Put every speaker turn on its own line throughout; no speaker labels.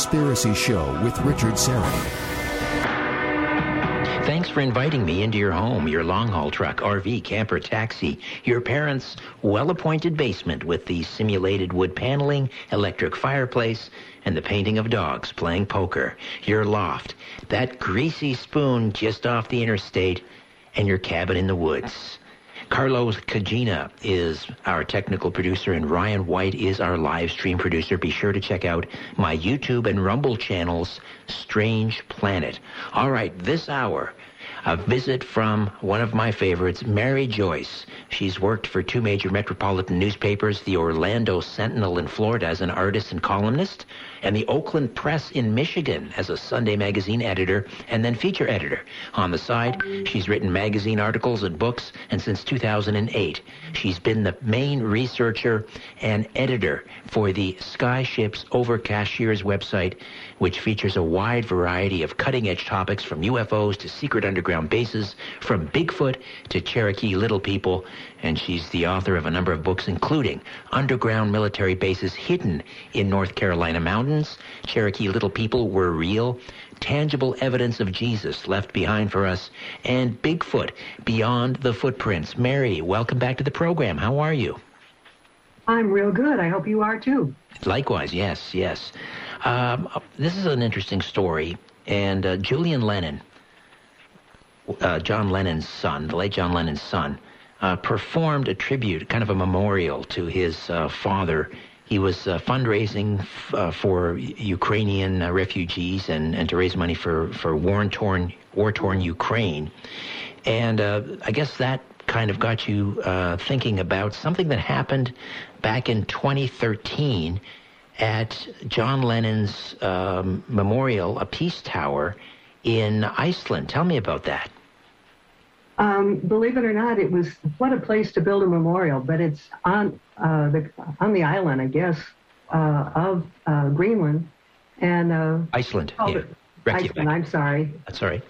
Conspiracy Show with Richard Syrett.
Thanks for inviting me into your home, your long haul truck, RV, camper, taxi, your parents' well appointed basement with the simulated wood paneling, electric fireplace, and the painting of dogs playing poker, your loft, that greasy spoon just off the interstate, and your cabin in the woods. Carlos Kajina is our technical producer, and Ryan White is our live stream producer. Be sure to check out my YouTube and Rumble channels, Strange Planet. All right, this hour, a visit from one of my favorites, Mary Joyce. She's worked for two major metropolitan newspapers, the Orlando Sentinel in Florida as an artist and columnist, and the Oakland Press in Michigan as a Sunday magazine editor and then feature editor. On the side, she's written magazine articles and books, and since 2008, she's been the main researcher and editor for the Skyships Over Cashiers website, which features a wide variety of cutting-edge topics from UFOs to secret underground bases, from Bigfoot to Cherokee Little People, and she's the author of a number of books, including Underground Military Bases Hidden in North Carolina Mountains, Cherokee Little People Were Real, Tangible Evidence of Jesus Left Behind for Us, and Bigfoot Beyond the Footprints. Mary, welcome back to the program. How are you?
I'm real good. I hope you are too.
Likewise, yes, yes. Um, this is an interesting story, and uh, Julian Lennon, uh, John Lennon's son, the late John Lennon's son, uh, performed a tribute, kind of a memorial to his uh, father. He was uh, fundraising f- uh, for Ukrainian uh, refugees and, and to raise money for, for war-torn, war-torn Ukraine. And uh, I guess that kind of got you thinking about something that happened back in 2013 at John Lennon's um, memorial, a peace tower in Iceland. Tell me about that.
Um, believe it or not, it was what a place to build a memorial, but it's on uh, the on the island, I guess, uh, of uh, Greenland and uh,
Iceland.
Yeah. Iceland. I'm sorry.
That's all right.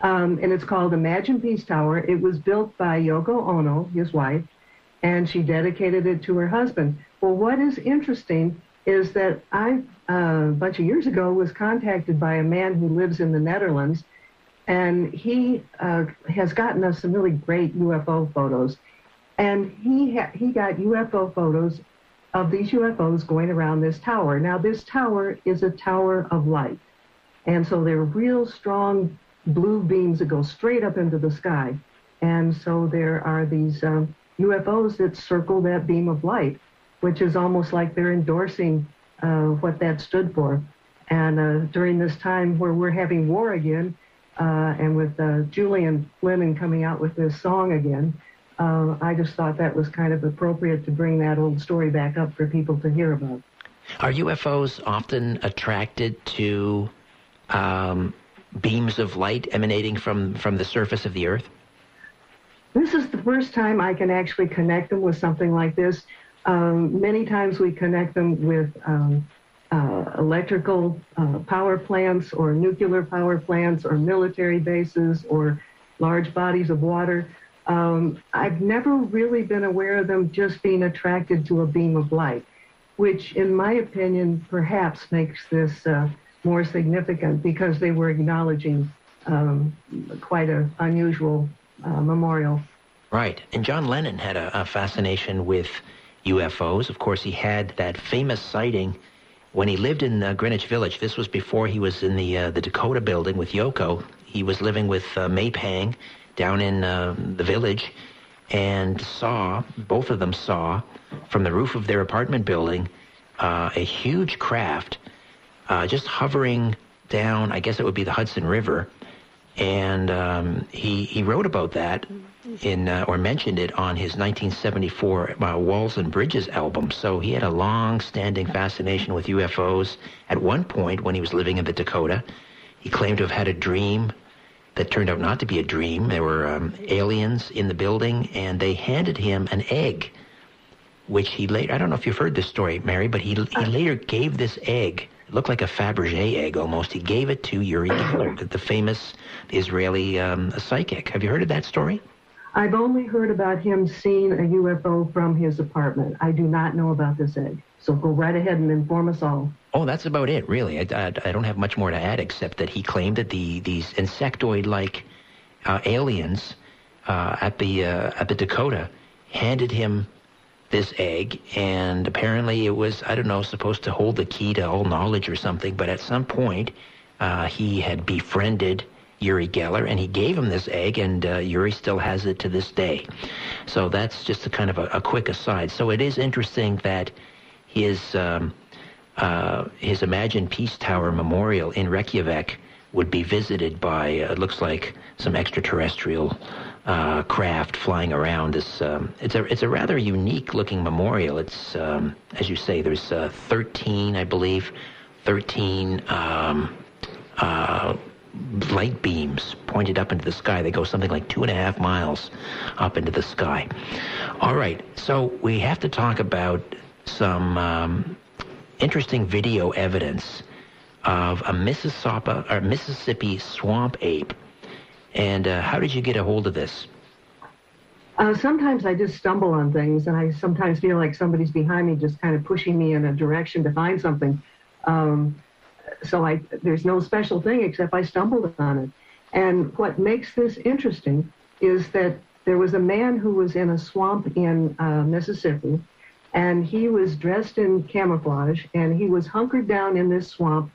Um, and it's called Imagine Peace Tower. It was built by Yoko Ono, his wife, and she dedicated it to her husband. Well, what is interesting is that I, uh, a bunch of years ago, was contacted by a man who lives in the Netherlands and he uh, has gotten us some really great UFO photos. And he ha- he got UFO photos of these UFOs going around this tower. Now, this tower is a tower of light, and so they're real strong blue beams that go straight up into the sky. And so there are these um, UFOs that circle that beam of light, which is almost like they're endorsing uh, what that stood for. And uh, during this time where we're having war again, uh, and with uh, Julian Lennon coming out with this song again, uh, I just thought that was kind of appropriate to bring that old story back up for people to hear about.
Are UFOs often attracted to um, beams of light emanating from, from the surface of the Earth?
This is the first time I can actually connect them with something like this. Um, many times we connect them with um, uh, electrical uh, power plants or nuclear power plants or military bases or large bodies of water. Um, I've never really been aware of them just being attracted to a beam of light, which, in my opinion, perhaps makes this uh, more significant because they were acknowledging um, quite an unusual uh, memorial.
Right. And John Lennon had a, a fascination with UFOs. Of course, he had that famous sighting when he lived in uh, Greenwich Village, this was before he was in the uh, the Dakota building with Yoko. He was living with uh, May Pang down in uh, the village, and saw both of them saw from the roof of their apartment building uh, a huge craft uh, just hovering down. I guess it would be the Hudson River, and um, he he wrote about that in uh, or mentioned it on his 1974 uh, Walls and Bridges album. So he had a long-standing fascination with UFOs. At one point, when he was living in the Dakota, he claimed to have had a dream that turned out not to be a dream. There were um, aliens in the building, and they handed him an egg, which he later. I don't know if you've heard this story, Mary, but he he later gave this egg. It looked like a Fabergé egg almost. He gave it to Uri Geller, the famous Israeli um, psychic. Have you heard of that story?
I've only heard about him seeing a UFO from his apartment. I do not know about this egg. So go right ahead and inform us all.
Oh, that's about it, really. I, I, I don't have much more to add except that he claimed that the these insectoid-like uh, aliens uh, at the uh, at the Dakota handed him this egg, and apparently it was I don't know supposed to hold the key to all knowledge or something. But at some point, uh, he had befriended Uri Geller, and he gave him this egg, and uh, Uri still has it to this day. So that's just a kind of a, a quick aside. So it is interesting that his um, uh, his Imagine Peace Tower memorial in Reykjavik would be visited by uh, it looks like some extraterrestrial uh, craft flying around. This um, it's a it's a rather unique looking memorial. It's um, as you say, there's uh, 13, I believe, 13 um, uh, light beams pointed up into the sky. They go something like two and a half miles up into the sky. All right, so we have to talk about some um, interesting video evidence of a Mississippi, or Mississippi swamp ape. And uh, how did you get a hold of this?
Uh, sometimes I just stumble on things, and I sometimes feel like somebody's behind me, just kind of pushing me in a direction to find something. Um, so I, there's no special thing except I stumbled on it. And what makes this interesting is that there was a man who was in a swamp in uh, Mississippi, and he was dressed in camouflage, and he was hunkered down in this swamp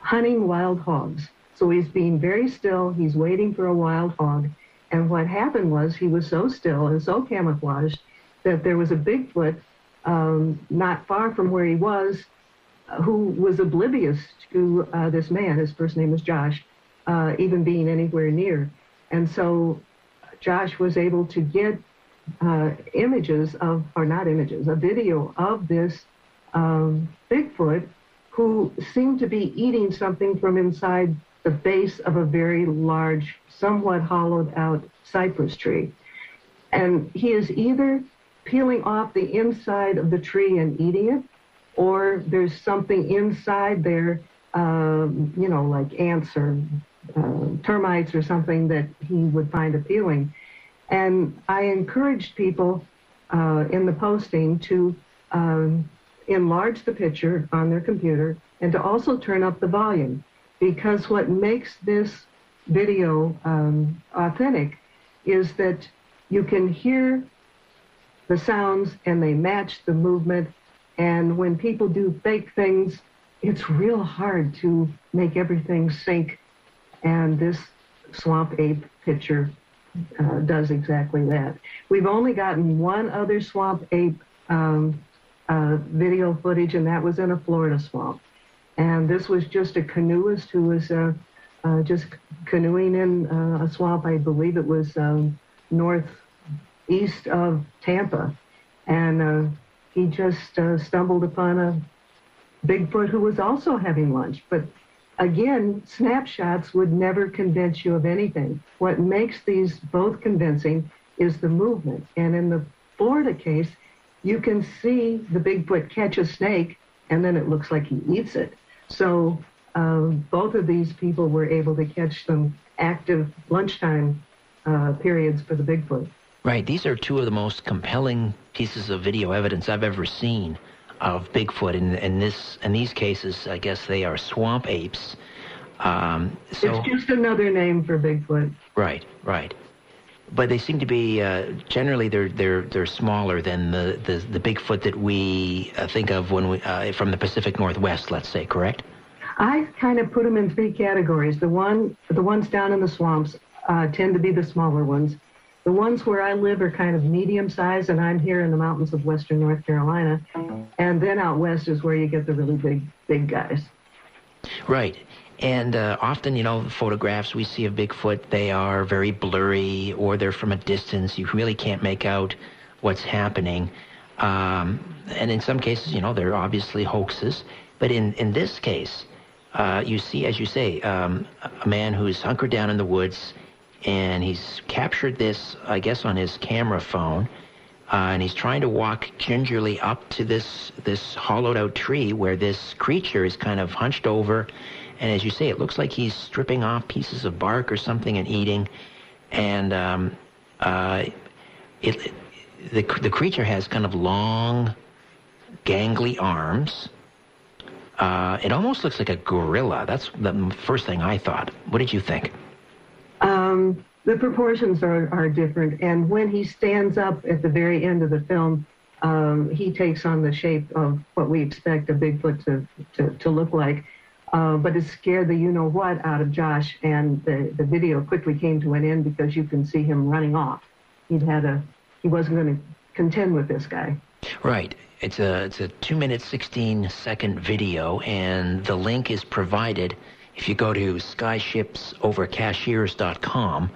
hunting wild hogs. So he's being very still. He's waiting for a wild hog. And what happened was he was so still and so camouflaged that there was a Bigfoot um, not far from where he was who was oblivious to uh, this man, his first name was Josh, uh, even being anywhere near. And so Josh was able to get uh, images of, or not images, a video of this um, Bigfoot who seemed to be eating something from inside the base of a very large, somewhat hollowed out cypress tree. And he is either peeling off the inside of the tree and eating it, or there's something inside there, um, you know, like ants or uh, termites or something that he would find appealing. And I encouraged people uh, in the posting to um, enlarge the picture on their computer and to also turn up the volume because what makes this video um, authentic is that you can hear the sounds and they match the movement and when people do fake things, it's real hard to make everything sync. And this swamp ape picture uh, does exactly that. We've only gotten one other swamp ape um, uh, video footage, and that was in a Florida swamp. And this was just a canoeist who was uh, uh just canoeing in uh, a swamp. I believe it was um, northeast of Tampa. And uh, he just uh, stumbled upon a Bigfoot who was also having lunch. But again, snapshots would never convince you of anything. What makes these both convincing is the movement. And in the Florida case, you can see the Bigfoot catch a snake and then it looks like he eats it. So um, both of these people were able to catch some active lunchtime uh, periods for the Bigfoot.
Right. These are two of the most compelling pieces of video evidence I've ever seen of Bigfoot. In, in this, in these cases, I guess they are swamp apes.
Um, so, it's just another name for Bigfoot.
Right. Right. But they seem to be uh, generally they're they're they're smaller than the the, the Bigfoot that we uh, think of when we uh, from the Pacific Northwest. Let's say, correct?
I kind of put them in three categories. The one the ones down in the swamps uh, tend to be the smaller ones the ones where I live are kind of medium sized, and I'm here in the mountains of western North Carolina. And then out west is where you get the really big, big guys.
Right. And uh, often, you know, photographs we see of Bigfoot, they are very blurry or they're from a distance. You really can't make out what's happening. Um, and in some cases, you know, they're obviously hoaxes. But in, in this case, uh, you see, as you say, um, a man who's hunkered down in the woods and he's captured this, I guess, on his camera phone. Uh, and he's trying to walk gingerly up to this this hollowed out tree where this creature is kind of hunched over, and as you say, it looks like he's stripping off pieces of bark or something and eating. And um, Uh, it, the, the creature has kind of long, gangly arms. Uh, it almost looks like a gorilla. That's the first thing I thought. What did you think?
Um, the proportions are, are different. And when he stands up at the very end of the film, um, he takes on the shape of what we expect a Bigfoot to, to, to look like. Uh, but it scared the you know what out of Josh, and the, the video quickly came to an end because you can see him running off. He'd had a, he wasn't going to contend with this guy.
Right. It's a it's a two minute sixteen second video, and the link is provided if you go to skyshipsovercashiers.com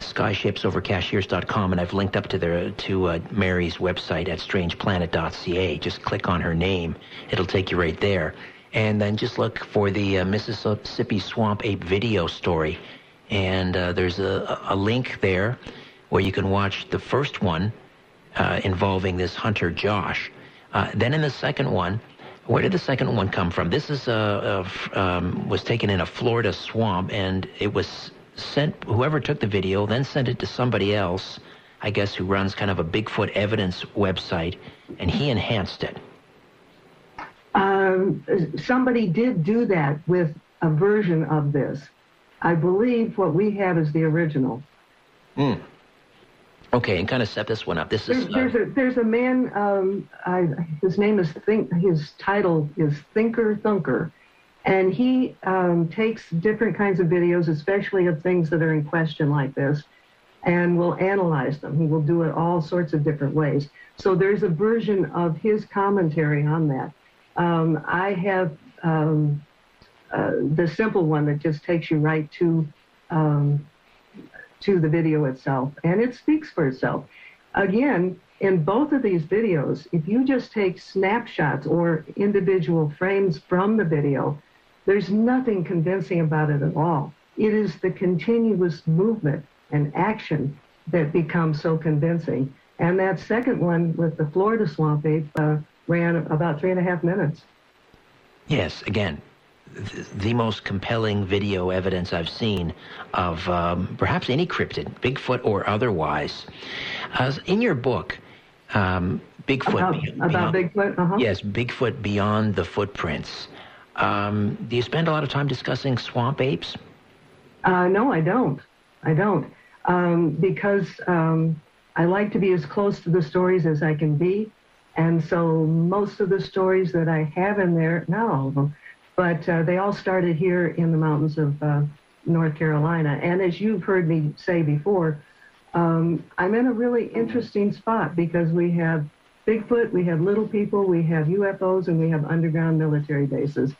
skyshipsovercashiers.com, and I've linked up to their to uh, Mary's website at strangeplanet.ca. Just click on her name; it'll take you right there, and then just look for the uh, Mississippi Swamp Ape video story, and uh, there's a, a link there where you can watch the first one uh, involving this hunter Josh. Uh, then in the second one. Where did the second one come from? This is uh, um, was taken in a Florida swamp, and it was sent whoever took the video, then sent it to somebody else, I guess, who runs kind of a Bigfoot evidence website, and he enhanced it.
Um, somebody did do that with a version of this. I believe what we have is the original.
Hmm. Okay, and kind of set this one up. This
is there's, there's uh, a there's a man. Um, I, his name is think. His title is Thinker Thunker, and he um, takes different kinds of videos, especially of things that are in question like this, and will analyze them. He will do it all sorts of different ways. So there's a version of his commentary on that. Um, I have um, uh, the simple one that just takes you right to um, to the video itself, and it speaks for itself. Again, in both of these videos, if you just take snapshots or individual frames from the video, there's nothing convincing about it at all. It is the continuous movement and action that becomes so convincing. And that second one with the Florida swamp ape uh, ran about three and a half minutes.
Yes, again, the most compelling video evidence I've seen of um, perhaps any cryptid, Bigfoot or otherwise. Uh, in your book, um, Bigfoot.
About, beyond, about Bigfoot? Uh-huh.
Yes, Bigfoot Beyond the Footprints. Um, do you spend a lot of time discussing swamp apes?
Uh, no, I don't. I don't. Um, because um, I like to be as close to the stories as I can be. And so most of the stories that I have in there, not all of them, but uh, they all started here in the mountains of uh, North Carolina. And as you've heard me say before, um, I'm in a really interesting spot because we have Bigfoot, we have little people, we have UFOs, and we have underground military bases.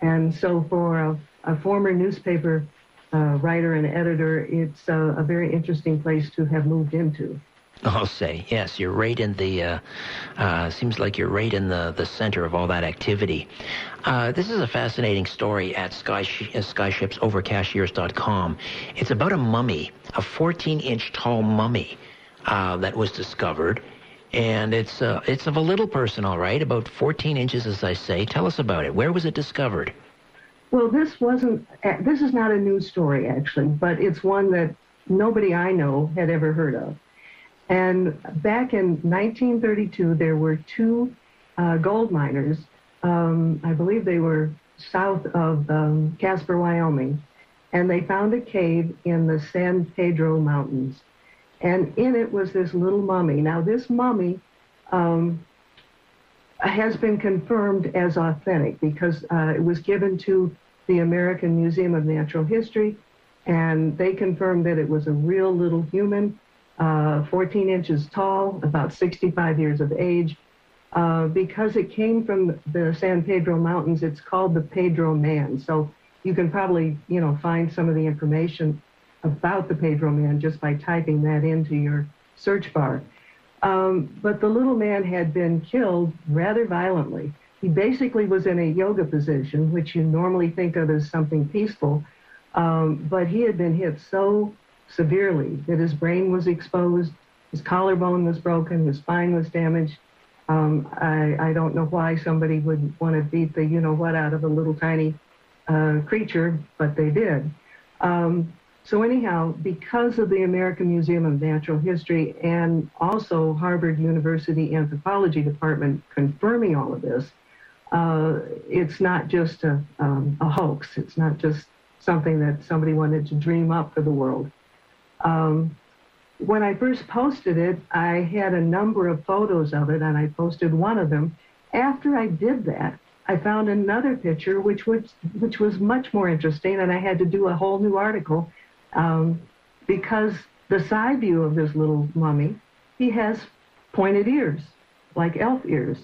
And so for a, a former newspaper uh, writer and editor, it's a, a, very interesting place to have moved into.
I'll say yes. You're right in the. Uh, uh, seems like you're right in the, the center of all that activity. Uh, this is a fascinating story at uh, SkyshipsOverCashiers.com. It's about a mummy, a 14-inch tall mummy uh, that was discovered and it's uh, it's of a little person, all right, about 14 inches, as I say. Tell us about it. Where was it discovered?
Well, this wasn't. This is not a news story actually, but it's one that nobody I know had ever heard of. And back in 1932, there were two uh, gold miners. Um, I believe they were south of um, Casper, Wyoming, and they found a cave in the San Pedro Mountains and in it was this little mummy. Now, this mummy um, has been confirmed as authentic because uh, it was given to the American Museum of Natural History, and they confirmed that it was a real little human, uh, 14 inches tall, about 65 years of age. Uh, because it came from the San Pedro Mountains, it's called the Pedro Man. So you can probably, you know, find some of the information about the Pedro Man just by typing that into your search bar. Um, but the little man had been killed rather violently. He basically was in a yoga position, which you normally think of as something peaceful, um, but he had been hit so severely that his brain was exposed, his collarbone was broken, his spine was damaged. Um, I, I, don't know why somebody would want to beat the you know what out of a little tiny uh, creature, but they did. Um, so anyhow, because of the American Museum of Natural History and also Harvard University Anthropology Department confirming all of this, uh, it's not just a, um, a, hoax. It's not just something that somebody wanted to dream up for the world. Um, when I first posted it, I had a number of photos of it, and I posted one of them. After I did that, I found another picture which was which was much more interesting, and I had to do a whole new article um, because the side view of this little mummy, he has pointed ears, like elf ears.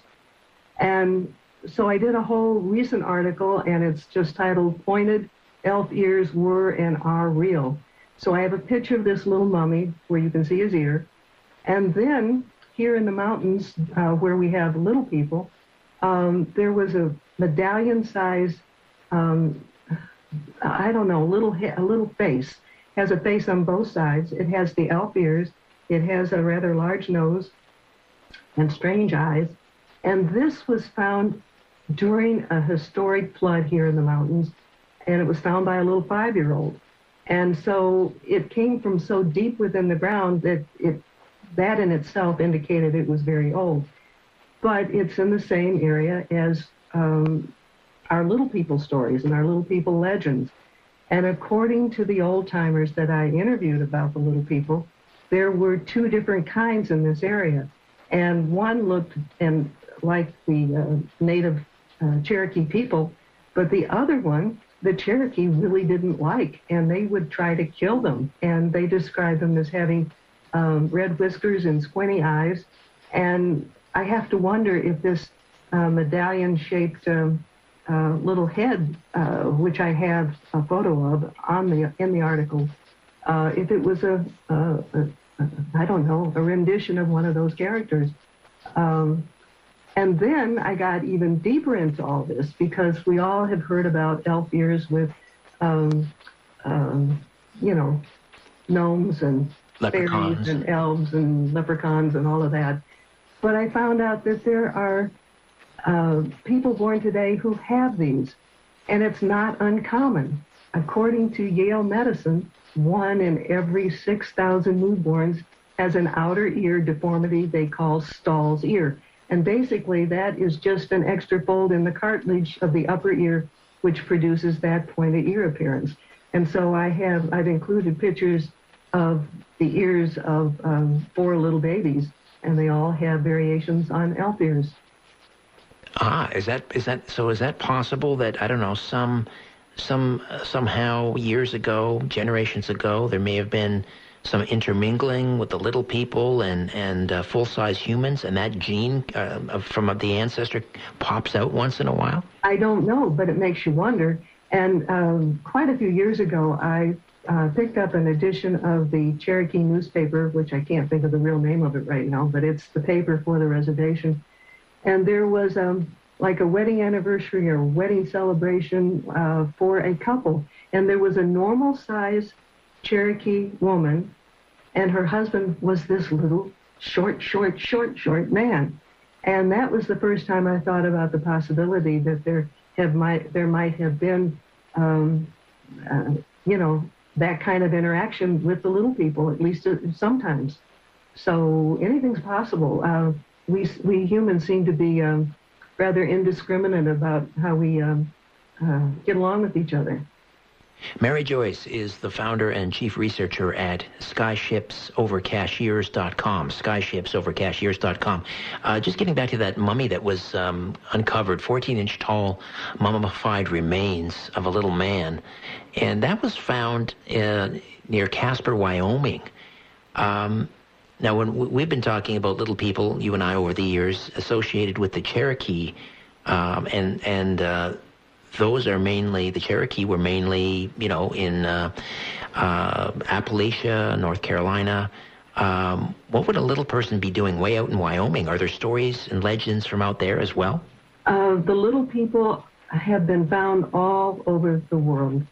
And so I did a whole recent article, and it's just titled Pointed Elf Ears Were and Are Real. So I have a picture of this little mummy where you can see his ear. And then here in the mountains, uh, where we have little people, um, there was a medallion size, um, I don't know, little, a little face has a face on both sides. It has the elf ears. It has a rather large nose and strange eyes. And this was found during a historic flood here in the mountains, and it was found by a little five-year-old. And so it came from so deep within the ground that it that in itself indicated it was very old. But it's in the same area as um, our little people stories and our little people legends. And according to the old timers that I interviewed about the little people, there were two different kinds in this area. And one looked and like the uh, native uh, Cherokee people, but the other one, the Cherokee really didn't like, and they would try to kill them. And they described them as having um, red whiskers and squinty eyes. And I have to wonder if this uh, medallion-shaped um, uh, little head, uh, which I have a photo of on the in the article, uh, if it was a, a, a, a I don't know a rendition of one of those characters. Um, and then I got even deeper into all this because we all have heard about elf ears with, um, um, you know, gnomes and fairies and elves and leprechauns and all of that. But I found out that there are uh, people born today who have these, and it's not uncommon. According to Yale Medicine, one in every 6,000 newborns has an outer ear deformity they call Stahl's ear. And basically, that is just an extra fold in the cartilage of the upper ear, which produces that pointed ear appearance. And so I have, I've included pictures of the ears of um, four little babies, and they all have variations on elf ears.
Ah, is that is that so? Is that possible that I don't know some some uh, somehow years ago, generations ago, there may have been some intermingling with the little people and and uh, full size humans, and that gene uh, from the ancestor pops out once in a while.
I don't know, but it makes you wonder. And um, quite a few years ago, I uh, picked up an edition of the Cherokee newspaper, which I can't think of the real name of it right now, but it's the paper for the reservation and there was um, like a wedding anniversary or wedding celebration uh, for a couple, and there was a normal size Cherokee woman, and her husband was this little short, short, short, short man, and that was the first time I thought about the possibility that there have might there might have been, um, uh, you know, that kind of interaction with the little people, at least uh, sometimes. So anything's possible. Uh, we we humans seem to be um, rather indiscriminate about how we um, uh, get along with each other.
Mary Joyce is the founder and chief researcher at skyshipsovercashiers.com. Skyshipsovercashiers.com. Uh, just getting back to that mummy that was um, uncovered, 14 inch tall mummified remains of a little man. And that was found uh, near Casper, Wyoming. Um, now, when we've been talking about little people, you and I, over the years, associated with the Cherokee, um, and and uh, those are mainly the Cherokee were mainly, you know, in uh, uh, Appalachia, North Carolina. Um, what would a little person be doing way out in Wyoming? Are there stories and legends from out there as well?
Uh, the little people have been found all over the world.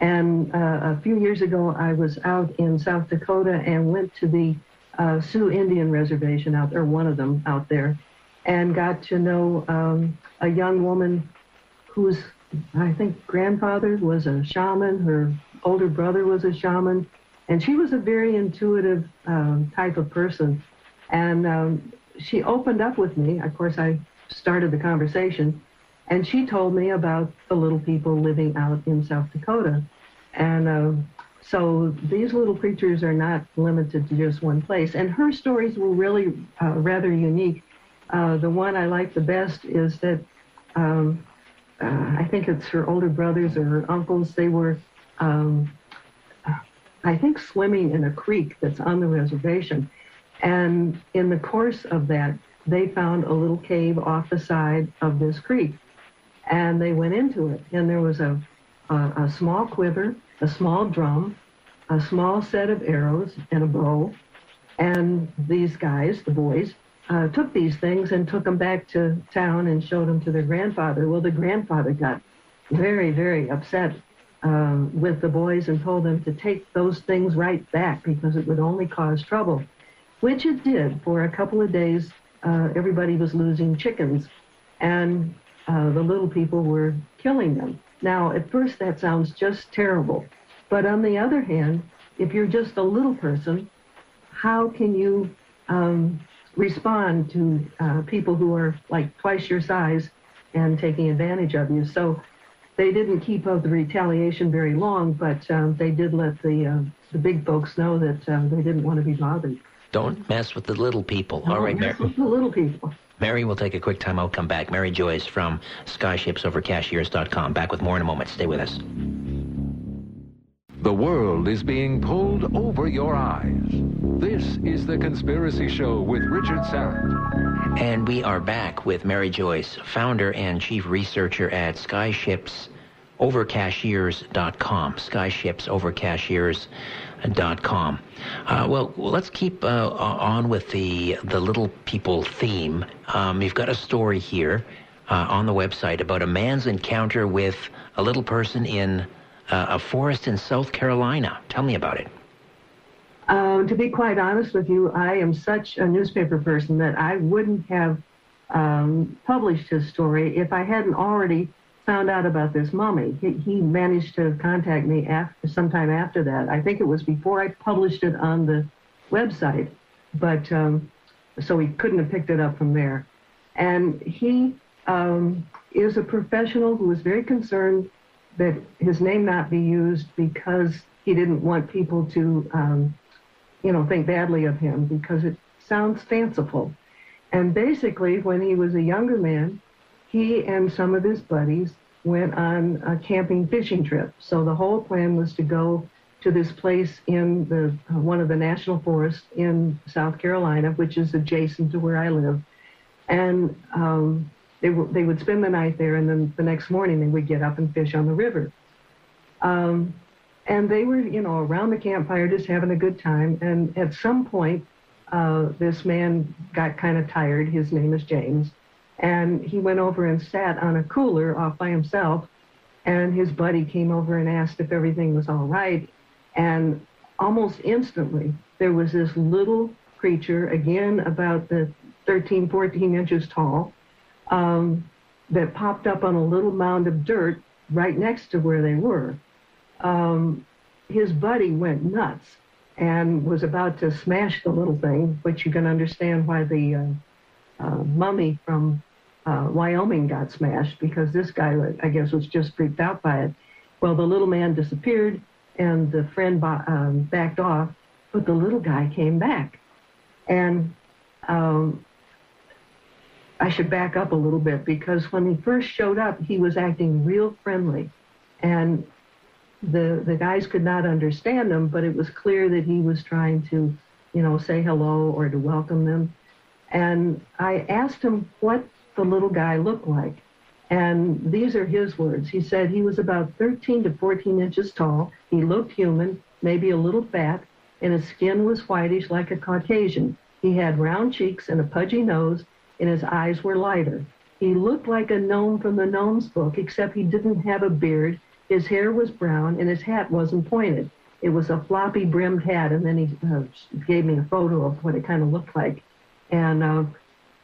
And uh, a few years ago, I was out in South Dakota and went to the uh, Sioux Indian Reservation out there, one of them out there, and got to know um, a young woman whose, I think, grandfather was a shaman. Her older brother was a shaman, and she was a very intuitive um, type of person. And um, she opened up with me. Of course, I started the conversation, and she told me about the little people living out in South Dakota. And uh, so these little creatures are not limited to just one place. And her stories were really uh, rather unique. Uh, the one I like the best is that um, uh, I think it's her older brothers or her uncles. They were, um, I think, swimming in a creek that's on the reservation. And in the course of that, they found a little cave off the side of this creek. And they went into it. And there was a, a, a small quiver, a small drum, a small set of arrows, and a bow. And these guys, the boys, uh, took these things and took them back to town and showed them to their grandfather. Well, the grandfather got very, very upset uh, with the boys and told them to take those things right back because it would only cause trouble, which it did. For a couple of days, uh, everybody was losing chickens, and uh, the little people were killing them. Now, at first, that sounds just terrible. But on the other hand, if you're just a little person, how can you um, respond to uh, people who are like twice your size and taking advantage of you? So they didn't keep up the retaliation very long, but um, they did let the uh, the big folks know that uh, they didn't want to be bothered.
Don't mess with the little people.
Don't
All right,
mess
Mary.
with the little people.
Mary we'll take a quick time out, come back. Mary Joyce from SkyshipsOverCashiers.com. Back with more in a moment. Stay with us.
The world is being pulled over your eyes. This is The Conspiracy Show with Richard Syrett.
And we are back with Mary Joyce, founder and chief researcher at SkyshipsOverCashiers.com. SkyshipsOverCashiers.com. Uh, well, let's keep uh, on with the the little people theme. Um, you've got a story here uh, on the website about a man's encounter with a little person in uh, a forest in South Carolina. Tell me about it.
Um, to be quite honest with you, I am such a newspaper person that I wouldn't have um, published his story if I hadn't already found out about this mummy. He, he managed to contact me after, sometime after that. I think it was before I published it on the website, but um, so he couldn't have picked it up from there. And he um, is a professional who was very concerned that his name not be used because he didn't want people to, um, you know, think badly of him because it sounds fanciful. And basically, when he was a younger man, he and some of his buddies went on a camping fishing trip. So the whole plan was to go to this place in the uh, one of the national forests in South Carolina, which is adjacent to where I live, and um, they, w- they would spend the night there, and then the next morning they would get up and fish on the river. Um, and they were, you know, around the campfire just having a good time. And at some point, uh, this man got kind of tired. His name is James. And he went over and sat on a cooler off by himself. And his buddy came over and asked if everything was all right. And almost instantly, there was this little creature, again about the 13, 14 inches tall, um, that popped up on a little mound of dirt right next to where they were. Um, his buddy went nuts and was about to smash the little thing, which you can understand why the uh, uh, mummy from uh, Wyoming got smashed because this guy, I guess, was just freaked out by it. Well, the little man disappeared and the friend um, backed off, but the little guy came back. And um, I should back up a little bit because when he first showed up, he was acting real friendly. And the the guys could not understand him, but it was clear that he was trying to, you know, say hello or to welcome them. And I asked him what the little guy looked like. And these are his words. He said he was about 13 to 14 inches tall. He looked human, maybe a little fat, and his skin was whitish like a Caucasian. He had round cheeks and a pudgy nose, and his eyes were lighter. He looked like a gnome from the gnomes book, except he didn't have a beard. His hair was brown, and his hat wasn't pointed. It was a floppy brimmed hat, and then he uh, gave me a photo of what it kind of looked like. And uh,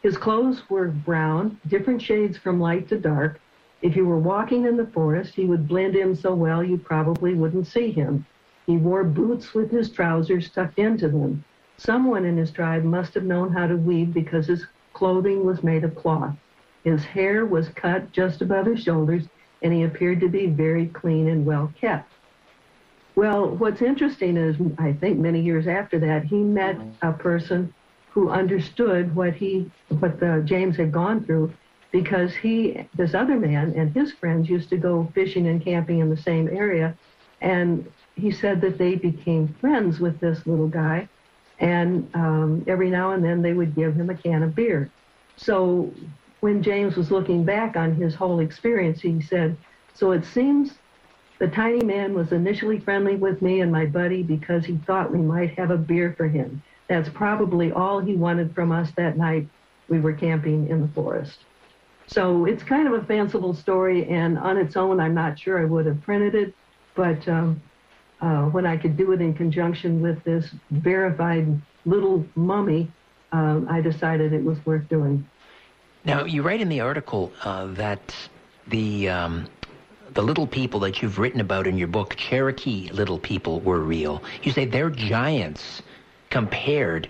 his clothes were brown, different shades from light to dark. If you were walking in the forest, he would blend in so well you probably wouldn't see him. He wore boots with his trousers tucked into them. Someone in his tribe must have known how to weave because his clothing was made of cloth. His hair was cut just above his shoulders, and he appeared to be very clean and well kept. Well, what's interesting is, I think many years after that, he met a person who understood what he, what the James had gone through, because he, this other man and his friends used to go fishing and camping in the same area, and he said that they became friends with this little guy, and um, every now and then they would give him a can of beer. So when James was looking back on his whole experience, he said, "So it seems." The tiny man was initially friendly with me and my buddy because he thought we might have a beer for him. That's probably all he wanted from us that night we were camping in the forest. So it's kind of a fanciful story, and on its own, I'm not sure I would have printed it, but um, uh, when I could do it in conjunction with this verified little mummy, um, I decided it was worth doing.
Now, you write in the article uh, that the um, the little people that you've written about in your book, Cherokee little people, were real. You say they're giants compared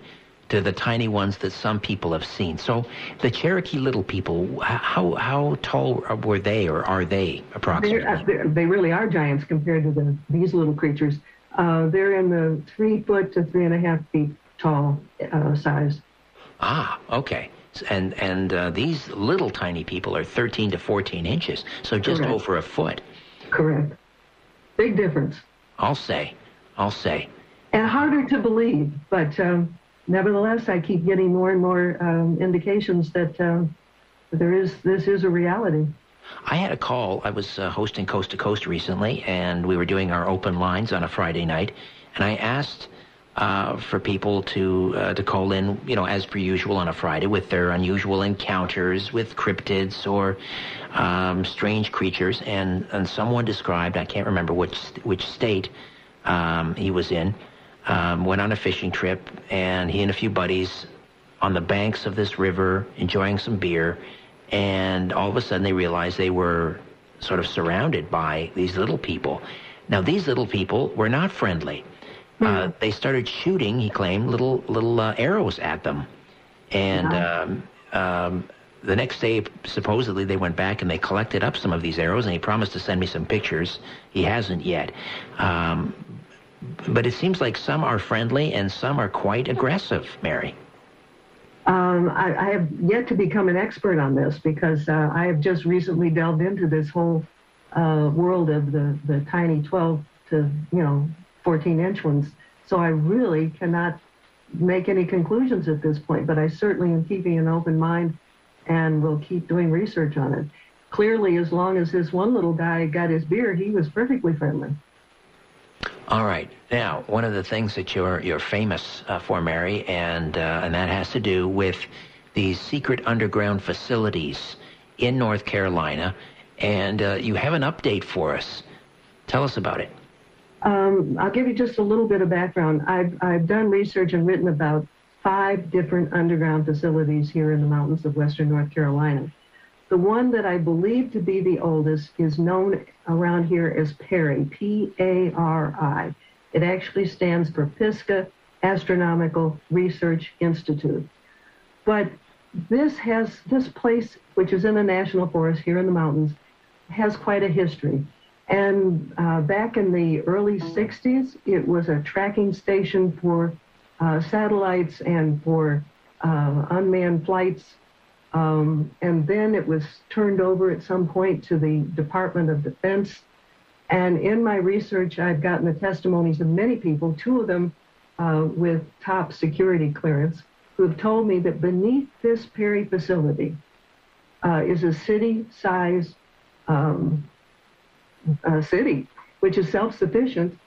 to the tiny ones that some people have seen. So the Cherokee little people, how how tall were they, or are they approximately?
They're, uh, they're, they really are giants compared to the, these little creatures. Uh, they're in the three foot to three and a half feet tall uh, size.
Ah, okay. And and uh, these little tiny people are 13 to 14 inches, so just
Correct.
over a foot.
Correct. Big difference.
I'll say, I'll say.
And harder to believe, but um, nevertheless, I keep getting more and more um, indications that um, there is this is a reality.
I had a call. I was uh, hosting Coast to Coast recently, and we were doing our open lines on a Friday night, and I asked uh, for people to uh, to call in, you know, as per usual on a Friday with their unusual encounters with cryptids or um, strange creatures. And and someone described, I can't remember which which state um, he was in, um, went on a fishing trip, and he and a few buddies on the banks of this river enjoying some beer, and all of a sudden they realized they were sort of surrounded by these little people. Now these little people were not friendly. Uh, they started shooting, he claimed, little little uh, arrows at them, and um, um, the next day, supposedly, they went back and they collected up some of these arrows, and he promised to send me some pictures. He hasn't yet. Um, but it seems like some are friendly and some are quite aggressive, Mary.
Um, I, I have yet to become an expert on this because uh, I have just recently delved into this whole uh, world of the, the tiny 12 to you know 14 inch ones. So I really cannot make any conclusions at this point, but I certainly am keeping an open mind and will keep doing research on it. Clearly, as long as this one little guy got his beer, he was perfectly friendly.
All right. Now, one of the things that you're you're famous uh, for, Mary, and uh, and that has to do with these secret underground facilities in North Carolina, and uh, you have an update for us. Tell us about it.
Um, I'll give you just a little bit of background. I've, I've done research and written about five different underground facilities here in the mountains of western North Carolina. The one that I believe to be the oldest is known around here as PARI, P-A-R-I. It actually stands for Pisgah Astronomical Research Institute. But this has this place, which is in the national forest here in the mountains, has quite a history. And uh, back in the early 60s, it was a tracking station for uh, satellites and for uh, unmanned flights. Um, and then it was turned over at some point to the Department of Defense. And in my research, I've gotten the testimonies of many people, two of them uh, with top security clearance, who have told me that beneath this PARI facility uh, is a city-sized um, uh, city, which is self-sufficient.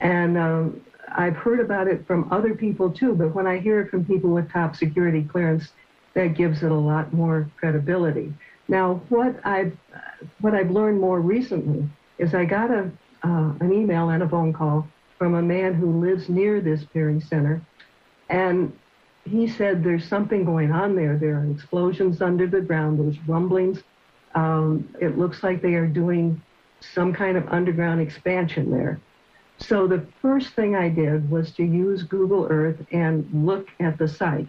And um, I've heard about it from other people too, but when I hear it from people with top security clearance, that gives it a lot more credibility. Now, what I've what I've learned more recently is I got a uh, an email and a phone call from a man who lives near this PARI Center, and he said there's something going on there. There are explosions under the ground. There's rumblings Um, it looks like they are doing some kind of underground expansion there. So the first thing I did was to use Google Earth and look at the site.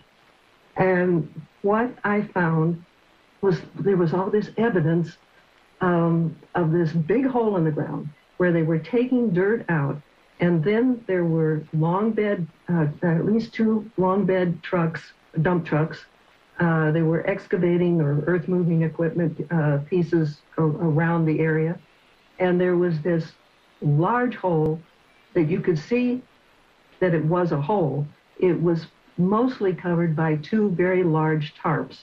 And what I found was there was all this evidence um, of this big hole in the ground where they were taking dirt out. And then there were long bed, uh, at least two long bed trucks, dump trucks. Uh, they were excavating or earth moving equipment uh, pieces around the area. And there was this large hole that you could see that it was a hole. It was mostly covered by two very large tarps.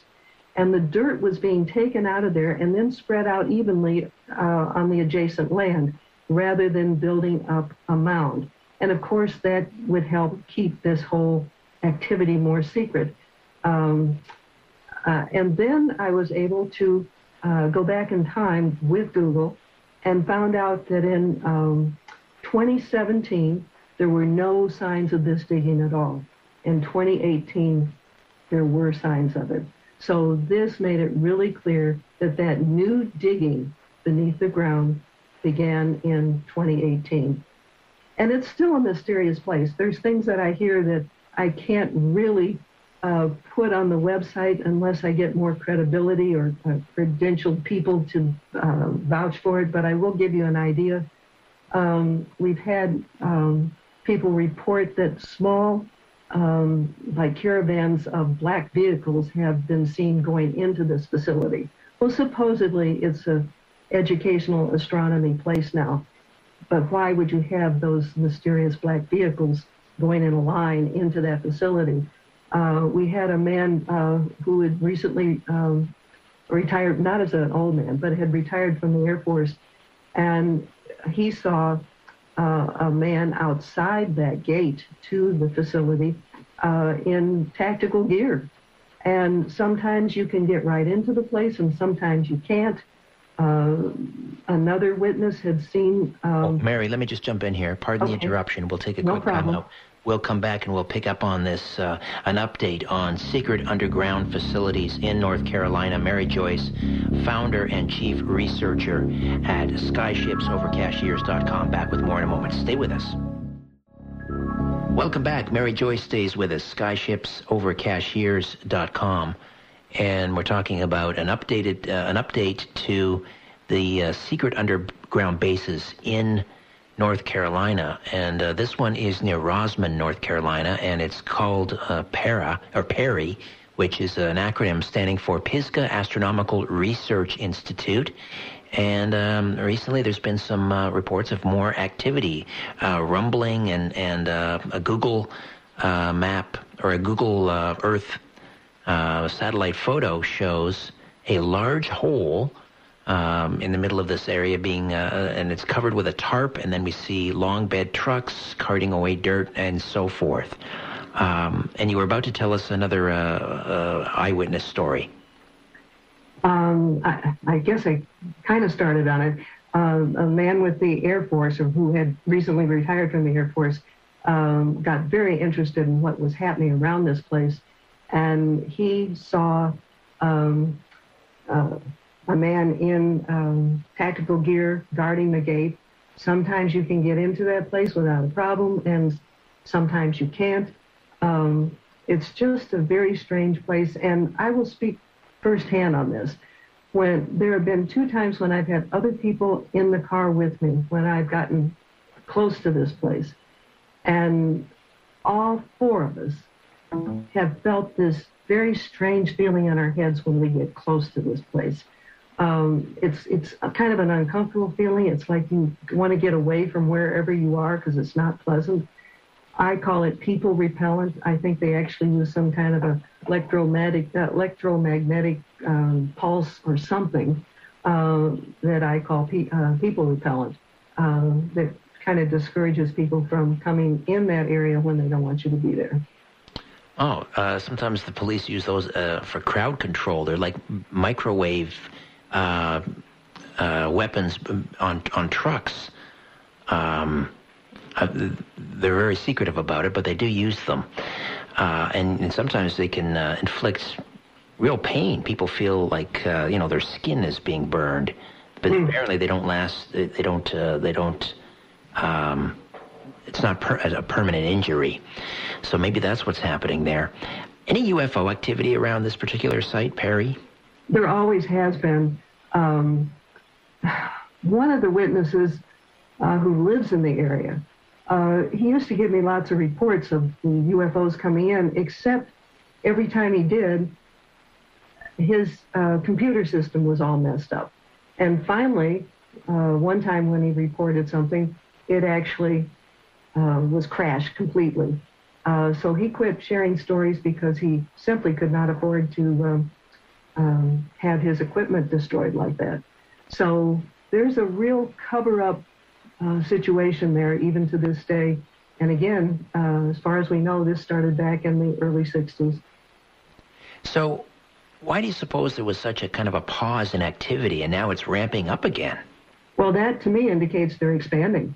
And the dirt was being taken out of there and then spread out evenly uh, on the adjacent land rather than building up a mound. And of course, that would help keep this whole activity more secret. Um, uh, and then I was able to uh, go back in time with Google and found out that in um, 2017, there were no signs of this digging at all. In 2018, there were signs of it. So this made it really clear that that new digging beneath the ground began in 2018. And it's still a mysterious place. There's things that I hear that I can't really uh, put on the website unless I get more credibility or uh, credentialed people to uh, vouch for it, but I will give you an idea. Um, we've had um, people report that small, um, like caravans of black vehicles have been seen going into this facility. Well, supposedly it's a educational astronomy place now, but why would you have those mysterious black vehicles going in a line into that facility? Uh, we had a man uh, who had recently um, retired, not as an old man, but had retired from the Air Force, and he saw uh, a man outside that gate to the facility uh, in tactical gear. And sometimes you can get right into the place, and sometimes you can't. Uh, another witness had seen. Um,
oh, Mary, let me just jump in here. Pardon okay. the interruption. We'll take a
no
quick
problem.
We'll come back and we'll pick up on this, uh, an update on secret underground facilities in North Carolina. Mary Joyce, founder and chief researcher at skyships.overcashiers.com. Back with more in a moment. Stay with us. Welcome back. Mary Joyce stays with us, skyships.overcashiers.com. And we're talking about an updated, uh, an update to the uh, secret underground bases in North Carolina, and uh, this one is near Rosman, North Carolina, and it's called uh, PARA or PERI, which is an acronym standing for Pisgah Astronomical Research Institute. And um, recently, there's been some uh, reports of more activity, uh, rumbling, and and uh, a Google uh, map or a Google Earth satellite photo shows a large hole um, in the middle of this area being, uh, and it's covered with a tarp, and then we see long bed trucks carting away dirt and so forth. Um, and you were about to tell us another uh, uh, eyewitness story.
Um, I, I, guess I kind of started on it. Uh, a man with the Air Force, or who had recently retired from the Air Force, um, got very interested in what was happening around this place, and he saw um, uh, a man in um, tactical gear guarding the gate. Sometimes you can get into that place without a problem, and sometimes you can't. Um, it's just a very strange place, and I will speak firsthand on this. When there have been two times when I've had other people in the car with me when I've gotten close to this place, and all four of us have felt this very strange feeling in our heads when we get close to this place. Um, it's it's kind of an uncomfortable feeling. It's like you want to get away from wherever you are because it's not pleasant. I call it people repellent. I think they actually use some kind of a electromagnetic uh, electromagnetic um, pulse or something uh, that I call pe- uh, people repellent. Uh, that kind of discourages people from coming in that area when they don't want you to be there.
Oh, uh, sometimes the police use those uh, for crowd control. They're like microwave weapons on on trucks. Um, uh, they're very secretive about it, but they do use them, uh, and, and, sometimes they can uh, inflict real pain. People feel like uh, you know their skin is being burned, but mm. apparently they don't last. They, don't. Uh, they don't. Um, it's not per- a permanent injury. So maybe that's what's happening there. Any UFO activity around this particular site, PARI?
There always has been. Um, one of the witnesses uh, who lives in the area, uh, he used to give me lots of reports of UFOs coming in, except every time he did, his uh, computer system was all messed up. And finally, uh, one time when he reported something, it actually uh, was crashed completely. Uh, so he quit sharing stories because he simply could not afford to um, um, have his equipment destroyed like that. So there's a real cover-up uh, situation there, even to this day. And again, uh, as far as we know, this started back in the early 60s.
So, why do you suppose there was such a kind of a pause in activity and now it's ramping up again?
Well, that to me indicates they're expanding.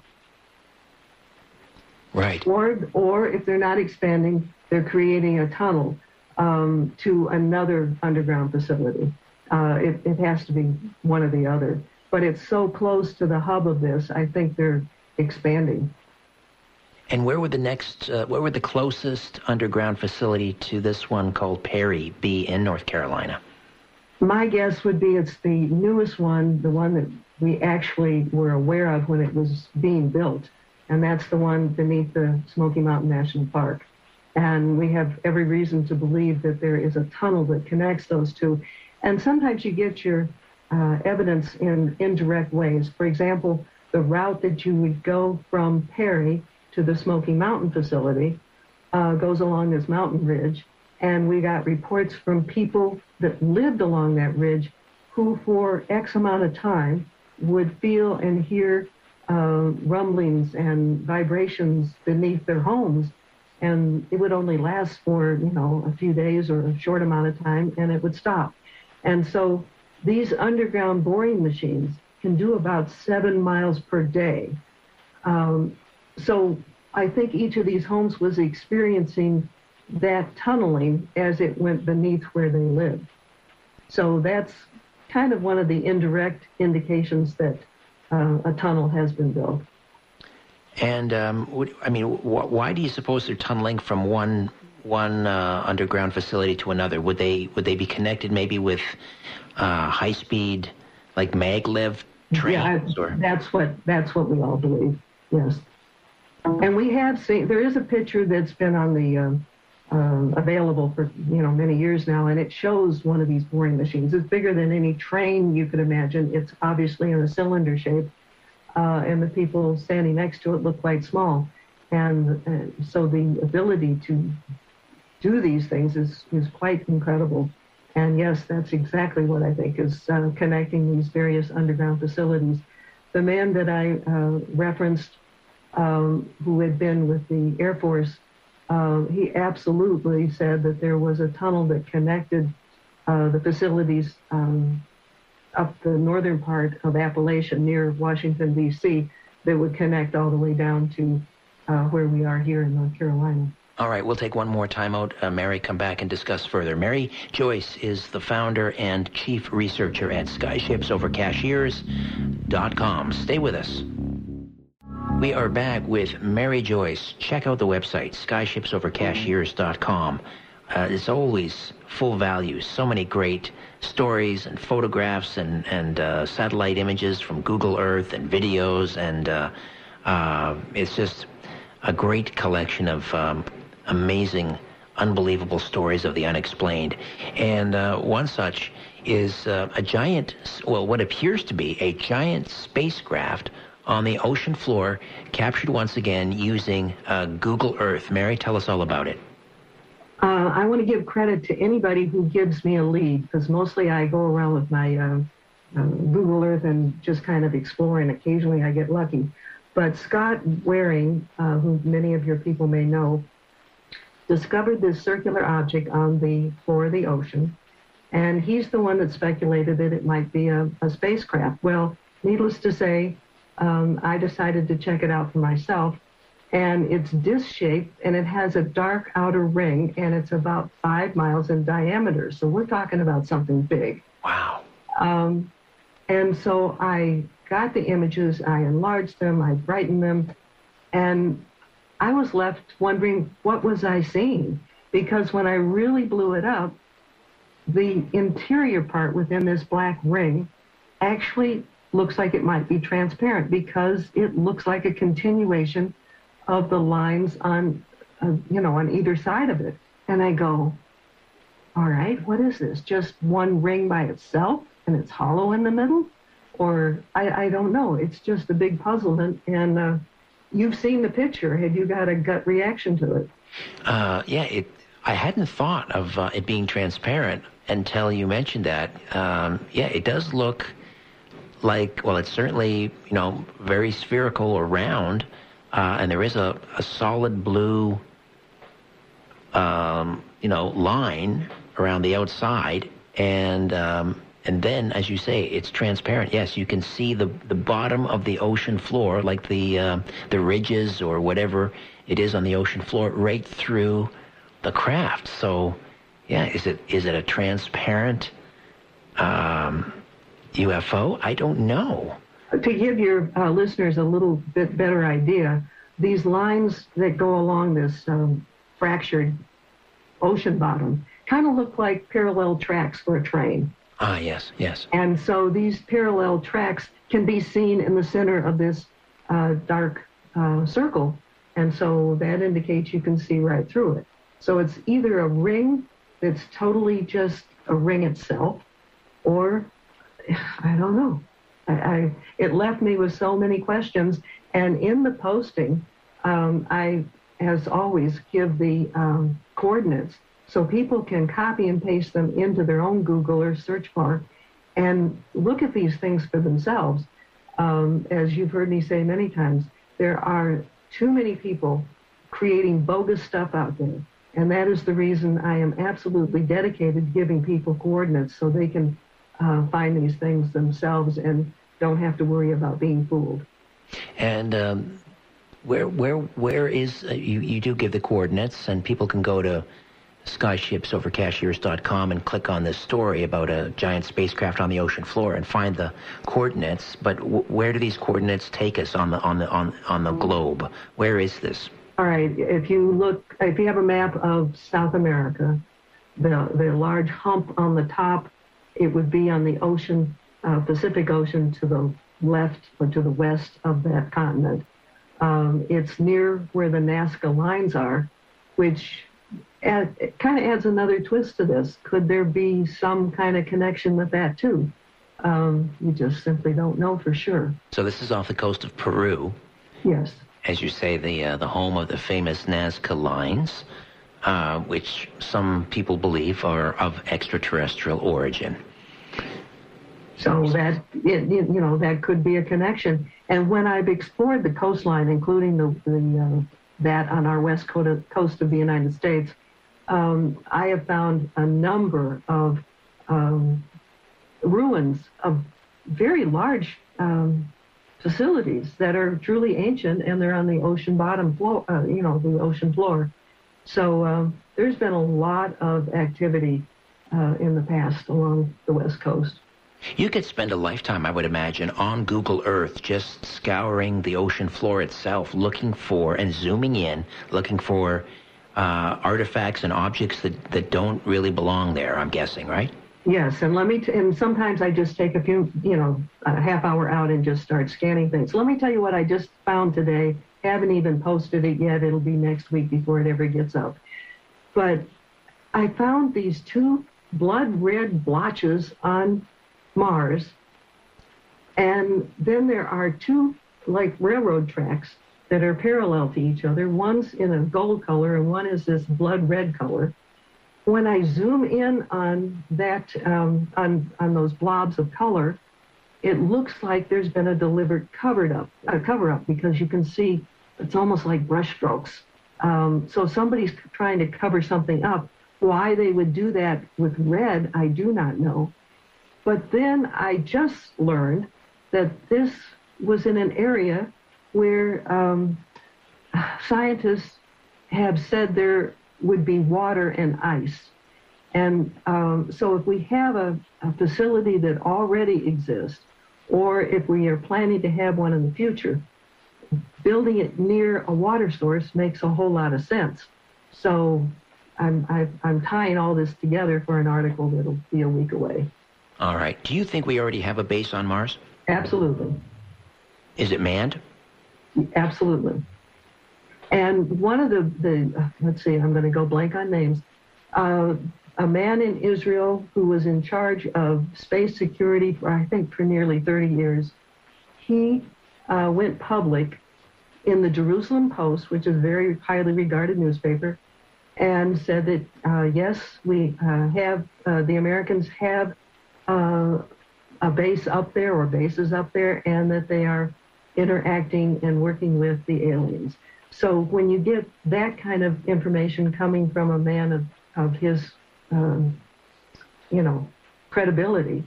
Right.
Or, or if they're not expanding, they're creating a tunnel um, to another underground facility. Uh, it, it has to be one or the other. But it's so close to the hub of this, I think they're expanding.
And where would the next, uh, where would the closest underground facility to this one called PARI be in North Carolina?
My guess would be it's the newest one, the one that we actually were aware of when it was being built, and that's the one beneath the Smoky Mountain National Park. And we have every reason to believe that there is a tunnel that connects those two. And sometimes you get your uh, evidence in indirect ways. For example, the route that you would go from PARI to the Smoky Mountain facility uh, goes along this mountain ridge. And we got reports from people that lived along that ridge who, for X amount of time, would feel and hear uh, rumblings and vibrations beneath their homes. And it would only last for, you know, a few days or a short amount of time, and it would stop. And so these underground boring machines can do about seven miles per day. Um, so I think each of these homes was experiencing that tunneling as it went beneath where they lived. So that's kind of one of the indirect indications that uh, a tunnel has been built.
And um, I mean, wh- why do you suppose they're tunneling from one one uh, underground facility to another? Would they would they be connected maybe with uh, high speed like maglev trains?
Yeah, or? that's what that's what we all believe. Yes. And we have seen, there is a picture that's been on the, um, um, available for, you know, many years now, and it shows one of these boring machines. It's bigger than any train you could imagine. It's obviously in a cylinder shape, uh, and the people standing next to it look quite small. And, and so the ability to do these things is, is quite incredible. And yes, that's exactly what I think is uh, connecting these various underground facilities. The man that I uh, referenced um, who had been with the Air Force, uh, he absolutely said that there was a tunnel that connected uh, the facilities um, up the northern part of Appalachia near Washington, D.C., that would connect all the way down to uh, where we are here in North Carolina.
All right, we'll take one more time out. Uh, Mary, come back and discuss further. Mary Joyce is the founder and chief researcher at SkyshipsOverCashiers.com. Stay with us. We are back with Mary Joyce. Check out the website, skyshipsovercashiers.com. Uh, it's always full value. So many great stories and photographs and, and uh, satellite images from Google Earth and videos. And uh, uh it's just a great collection of um, amazing, unbelievable stories of the unexplained. And uh, one such is uh, a giant, well, what appears to be a giant spacecraft on the ocean floor, captured once again using Google Earth. Mary, tell us all about it.
Uh, I want to give credit to anybody who gives me a lead because mostly I go around with my uh, uh, Google Earth and just kind of explore, and occasionally I get lucky. But Scott Waring, uh, who many of your people may know, discovered this circular object on the floor of the ocean, and he's the one that speculated that it might be a, a spacecraft. Well, needless to say, um, I decided to check it out for myself. And it's disc shaped and it has a dark outer ring and it's about five miles in diameter. So we're talking about something big.
Wow.
Um, and so I got the images, I enlarged them, I brightened them, and I was left wondering what was I seeing? Because when I really blew it up, the interior part within this black ring actually looks like it might be transparent because it looks like a continuation of the lines on, uh, you know, on either side of it. And I go, all right, what is this? Just one ring by itself and it's hollow in the middle? Or I, I don't know. It's just a big puzzle. And, and uh, you've seen the picture. Have you got a gut reaction to it?
Uh, yeah, it. I hadn't thought of uh, it being transparent until you mentioned that. Um, yeah, it does look like. Well, it's certainly you know very spherical or round, uh, and there is a, a solid blue, um, you know, line around the outside, and um, and then, as you say, it's transparent. Yes, you can see the the bottom of the ocean floor, like the uh, the ridges or whatever it is on the ocean floor, right through the craft. So, yeah, is it is it a transparent um, UFO? I don't know.
To give your uh, listeners a little bit better idea, these lines that go along this um, fractured ocean bottom kind of look like parallel tracks for a train.
Ah, yes, yes.
And so these parallel tracks can be seen in the center of this uh, dark uh, circle. And so that indicates you can see right through it. So it's either a ring that's totally just a ring itself, or I don't know. I, it left me with so many questions. And in the posting, um, I, as always, give the um, coordinates so people can copy and paste them into their own Google or search bar and look at these things for themselves. Um, as you've heard me say many times, there are too many people creating bogus stuff out there. And that is the reason I am absolutely dedicated to giving people coordinates so they can uh, find these things themselves and don't have to worry about being fooled.
And um, where where where is uh, you? You do give the coordinates, and people can go to skyshipsovercashiers.com and click on this story about a giant spacecraft on the ocean floor and find the coordinates. But w- where do these coordinates take us on the on the on on the globe? Where is this?
All right. If you look, if you have a map of South America, the the large hump on the top, it would be on the ocean, uh, Pacific Ocean to the left or to the west of that continent. Um, it's near where the Nazca lines are, which add, kind of adds another twist to this. Could there be some kind of connection with that too? Um, you just simply don't know for sure.
So this is off the coast of Peru.
Yes.
As you say, the uh, the home of the famous Nazca lines, uh, which some people believe are of extraterrestrial origin.
So that it, you know that could be a connection. And when I've explored the coastline, including the, the uh, that on our west coast of the United States, um, I have found a number of um, ruins of very large um, facilities that are truly ancient, and they're on the ocean bottom floor, uh, you know, the ocean floor. So um, there's been a lot of activity uh, in the past along the west coast.
You could spend a lifetime, I would imagine, on Google Earth just scouring the ocean floor itself, looking for and zooming in, looking for uh, artifacts and objects that, that don't really belong there, I'm guessing, right?
Yes, and let me, t- and sometimes I just take a few, you know, a half hour out and just start scanning things. Let me tell you what I just found today. Haven't even posted it yet. It'll be next week before it ever gets up. But I found these two blood red blotches on Mars. And then there are two, like railroad tracks, that are parallel to each other. One's in a gold color and one is this blood red color. When I zoom in on that, um, on, on those blobs of color, it looks like there's been a deliberate covered up, a cover up because you can see it's almost like brushstrokes. Um, so somebody's trying to cover something up. Why they would do that with red, I do not know. But then I just learned that this was in an area where um, scientists have said there would be water and ice. And um, so if we have a, a facility that already exists, or if we are planning to have one in the future, building it near a water source makes a whole lot of sense. So I'm, I, am tying all this together for an article that'll be a week away.
All right. Do you think we already have a base on Mars?
Absolutely.
Is it manned?
Absolutely. And one of the, the let's see, I'm going to go blank on names. Uh, a man in Israel who was in charge of space security for, I think, for nearly 30 years, he uh, went public in the Jerusalem Post, which is a very highly regarded newspaper, and said that uh, yes, we uh, have uh, the Americans have uh, a base up there or bases up there, and that they are interacting and working with the aliens. So when you get that kind of information coming from a man of, of his, um, you know, credibility,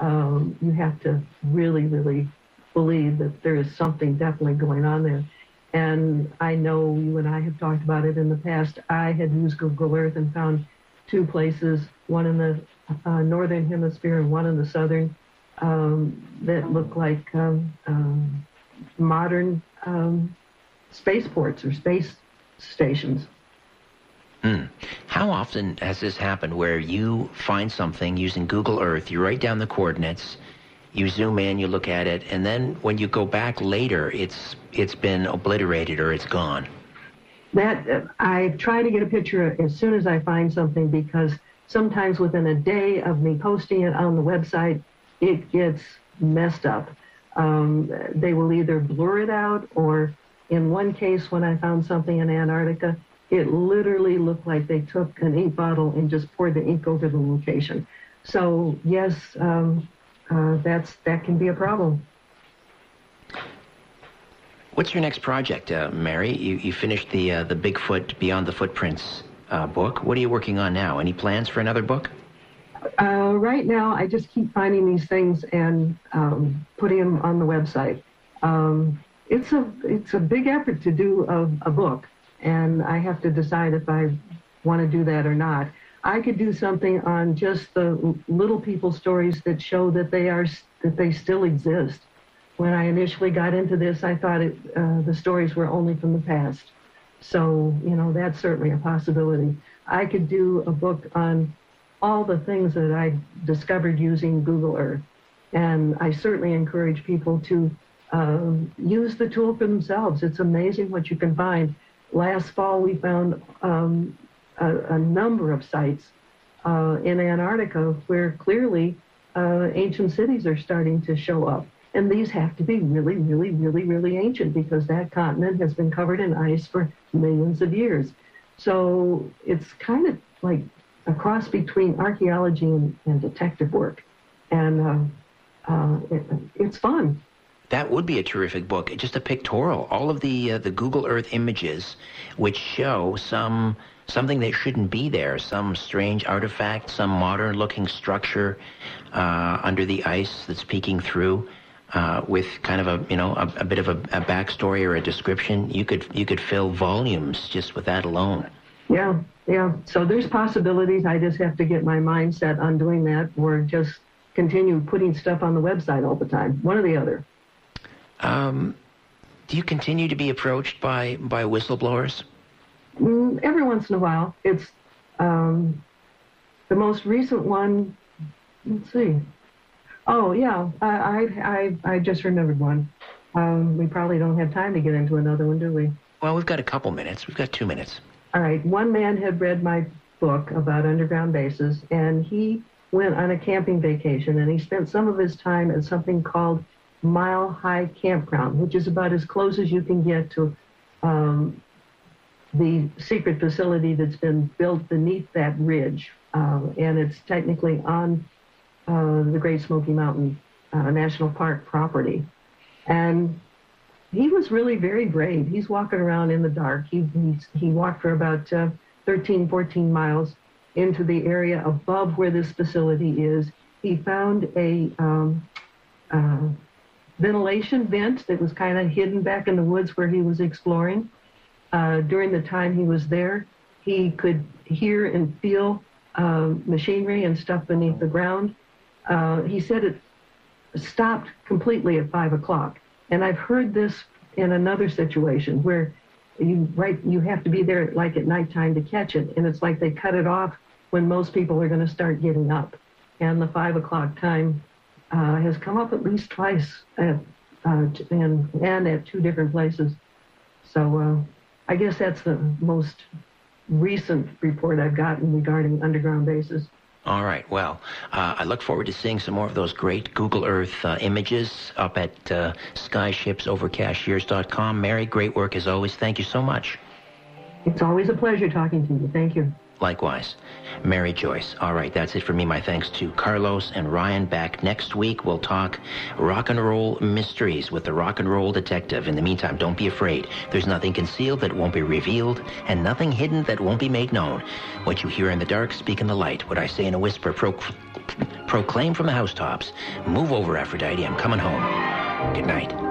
um, you have to really, really believe that there is something definitely going on there. And I know you and I have talked about it in the past. I had used Google Earth and found two places, one in the uh, northern hemisphere and one in the southern, um, that look like um, um, modern um, spaceports or space stations.
Mm. How often has this happened where you find something using Google Earth, you write down the coordinates, you zoom in, you look at it, and then when you go back later, it's it's been obliterated or it's gone.
That uh, I try to get a picture as soon as I find something because sometimes within a day of me posting it on the website, it gets messed up. Um, they will either blur it out or in one case when I found something in Antarctica, it literally looked like they took an ink bottle and just poured the ink over the location. So yes, um, uh, that's that can be a problem.
What's your next project, uh, Mary? You, you finished the uh, the Bigfoot Beyond the Footprints uh, book. What are you working on now? Any plans for another book?
Uh, right now, I just keep finding these things and um, putting them on the website. Um, it's a it's a big effort to do a, a book, and I have to decide if I want to do that or not. I could do something on just the little people stories that show that they are that they still exist. When I initially got into this, I thought it, uh, the stories were only from the past. So you know that's certainly a possibility. I could do a book on all the things that I discovered using Google Earth, and I certainly encourage people to um, use the tool for themselves. It's amazing what you can find. Last fall, we found um, a, a, number of sites uh, in Antarctica where clearly uh, ancient cities are starting to show up. And these have to be really, really, really, really ancient because that continent has been covered in ice for millions of years. So it's kind of like a cross between archaeology and, and detective work. And uh, uh it, it's fun
that would be a terrific book. Just a pictorial, all of the uh, the Google Earth images, which show some something that shouldn't be there, some strange artifact, some modern-looking structure uh, under the ice that's peeking through. Uh, with kind of a you know a, a bit of a, a, backstory or a description, you could you could fill volumes just with that alone.
Yeah, yeah. So there's possibilities. I just have to get my mindset on doing that, or just continue putting stuff on the website all the time. One or the other.
Um, do you continue to be approached by, by whistleblowers?
Mm, every once in a while. It's um, the most recent one. Let's see. Oh yeah, I I I, just remembered one. Um, we probably don't have time to get into another one, do we?
Well, we've got a couple minutes. We've got two minutes.
All right. One man had read my book about underground bases, and he went on a camping vacation, and he spent some of his time at something called Mile High Campground, which is about as close as you can get to um, the secret facility that's been built beneath that ridge. Uh, and it's technically on uh, the Great Smoky Mountain uh, National Park property. And he was really very brave. He's walking around in the dark. He, he walked for about uh, 13, 14 miles into the area above where this facility is. He found a um, uh, ventilation vent that was kind of hidden back in the woods where he was exploring. uh, during the time he was there, he could hear and feel uh, machinery and stuff beneath the ground. Uh, he said it stopped completely at five o'clock. And I've heard this in another situation where you right you have to be there like at nighttime to catch it, and it's like they cut it off when most people are going to start getting up. And the five o'clock time uh, has come up at least twice at, uh, and and at two different places. So uh, I guess that's the most recent report I've gotten regarding underground bases.
All right. Well, uh, I look forward to seeing some more of those great Google Earth uh, images up at uh, skyshipsovercashiers.com. Mary, great work as always. Thank you so much.
It's always a pleasure talking to you. Thank you.
Likewise. Mary Joyce. All right, that's it for me. My thanks to Carlos and Ryan. Back next week, we'll talk rock and roll mysteries with the rock and roll detective. In the meantime, don't be afraid. There's nothing concealed that won't be revealed, and nothing hidden that won't be made known. What you hear in the dark, speak in the light. What I say in a whisper, pro- proclaim from the housetops. Move over, Aphrodite. I'm coming home. Good night.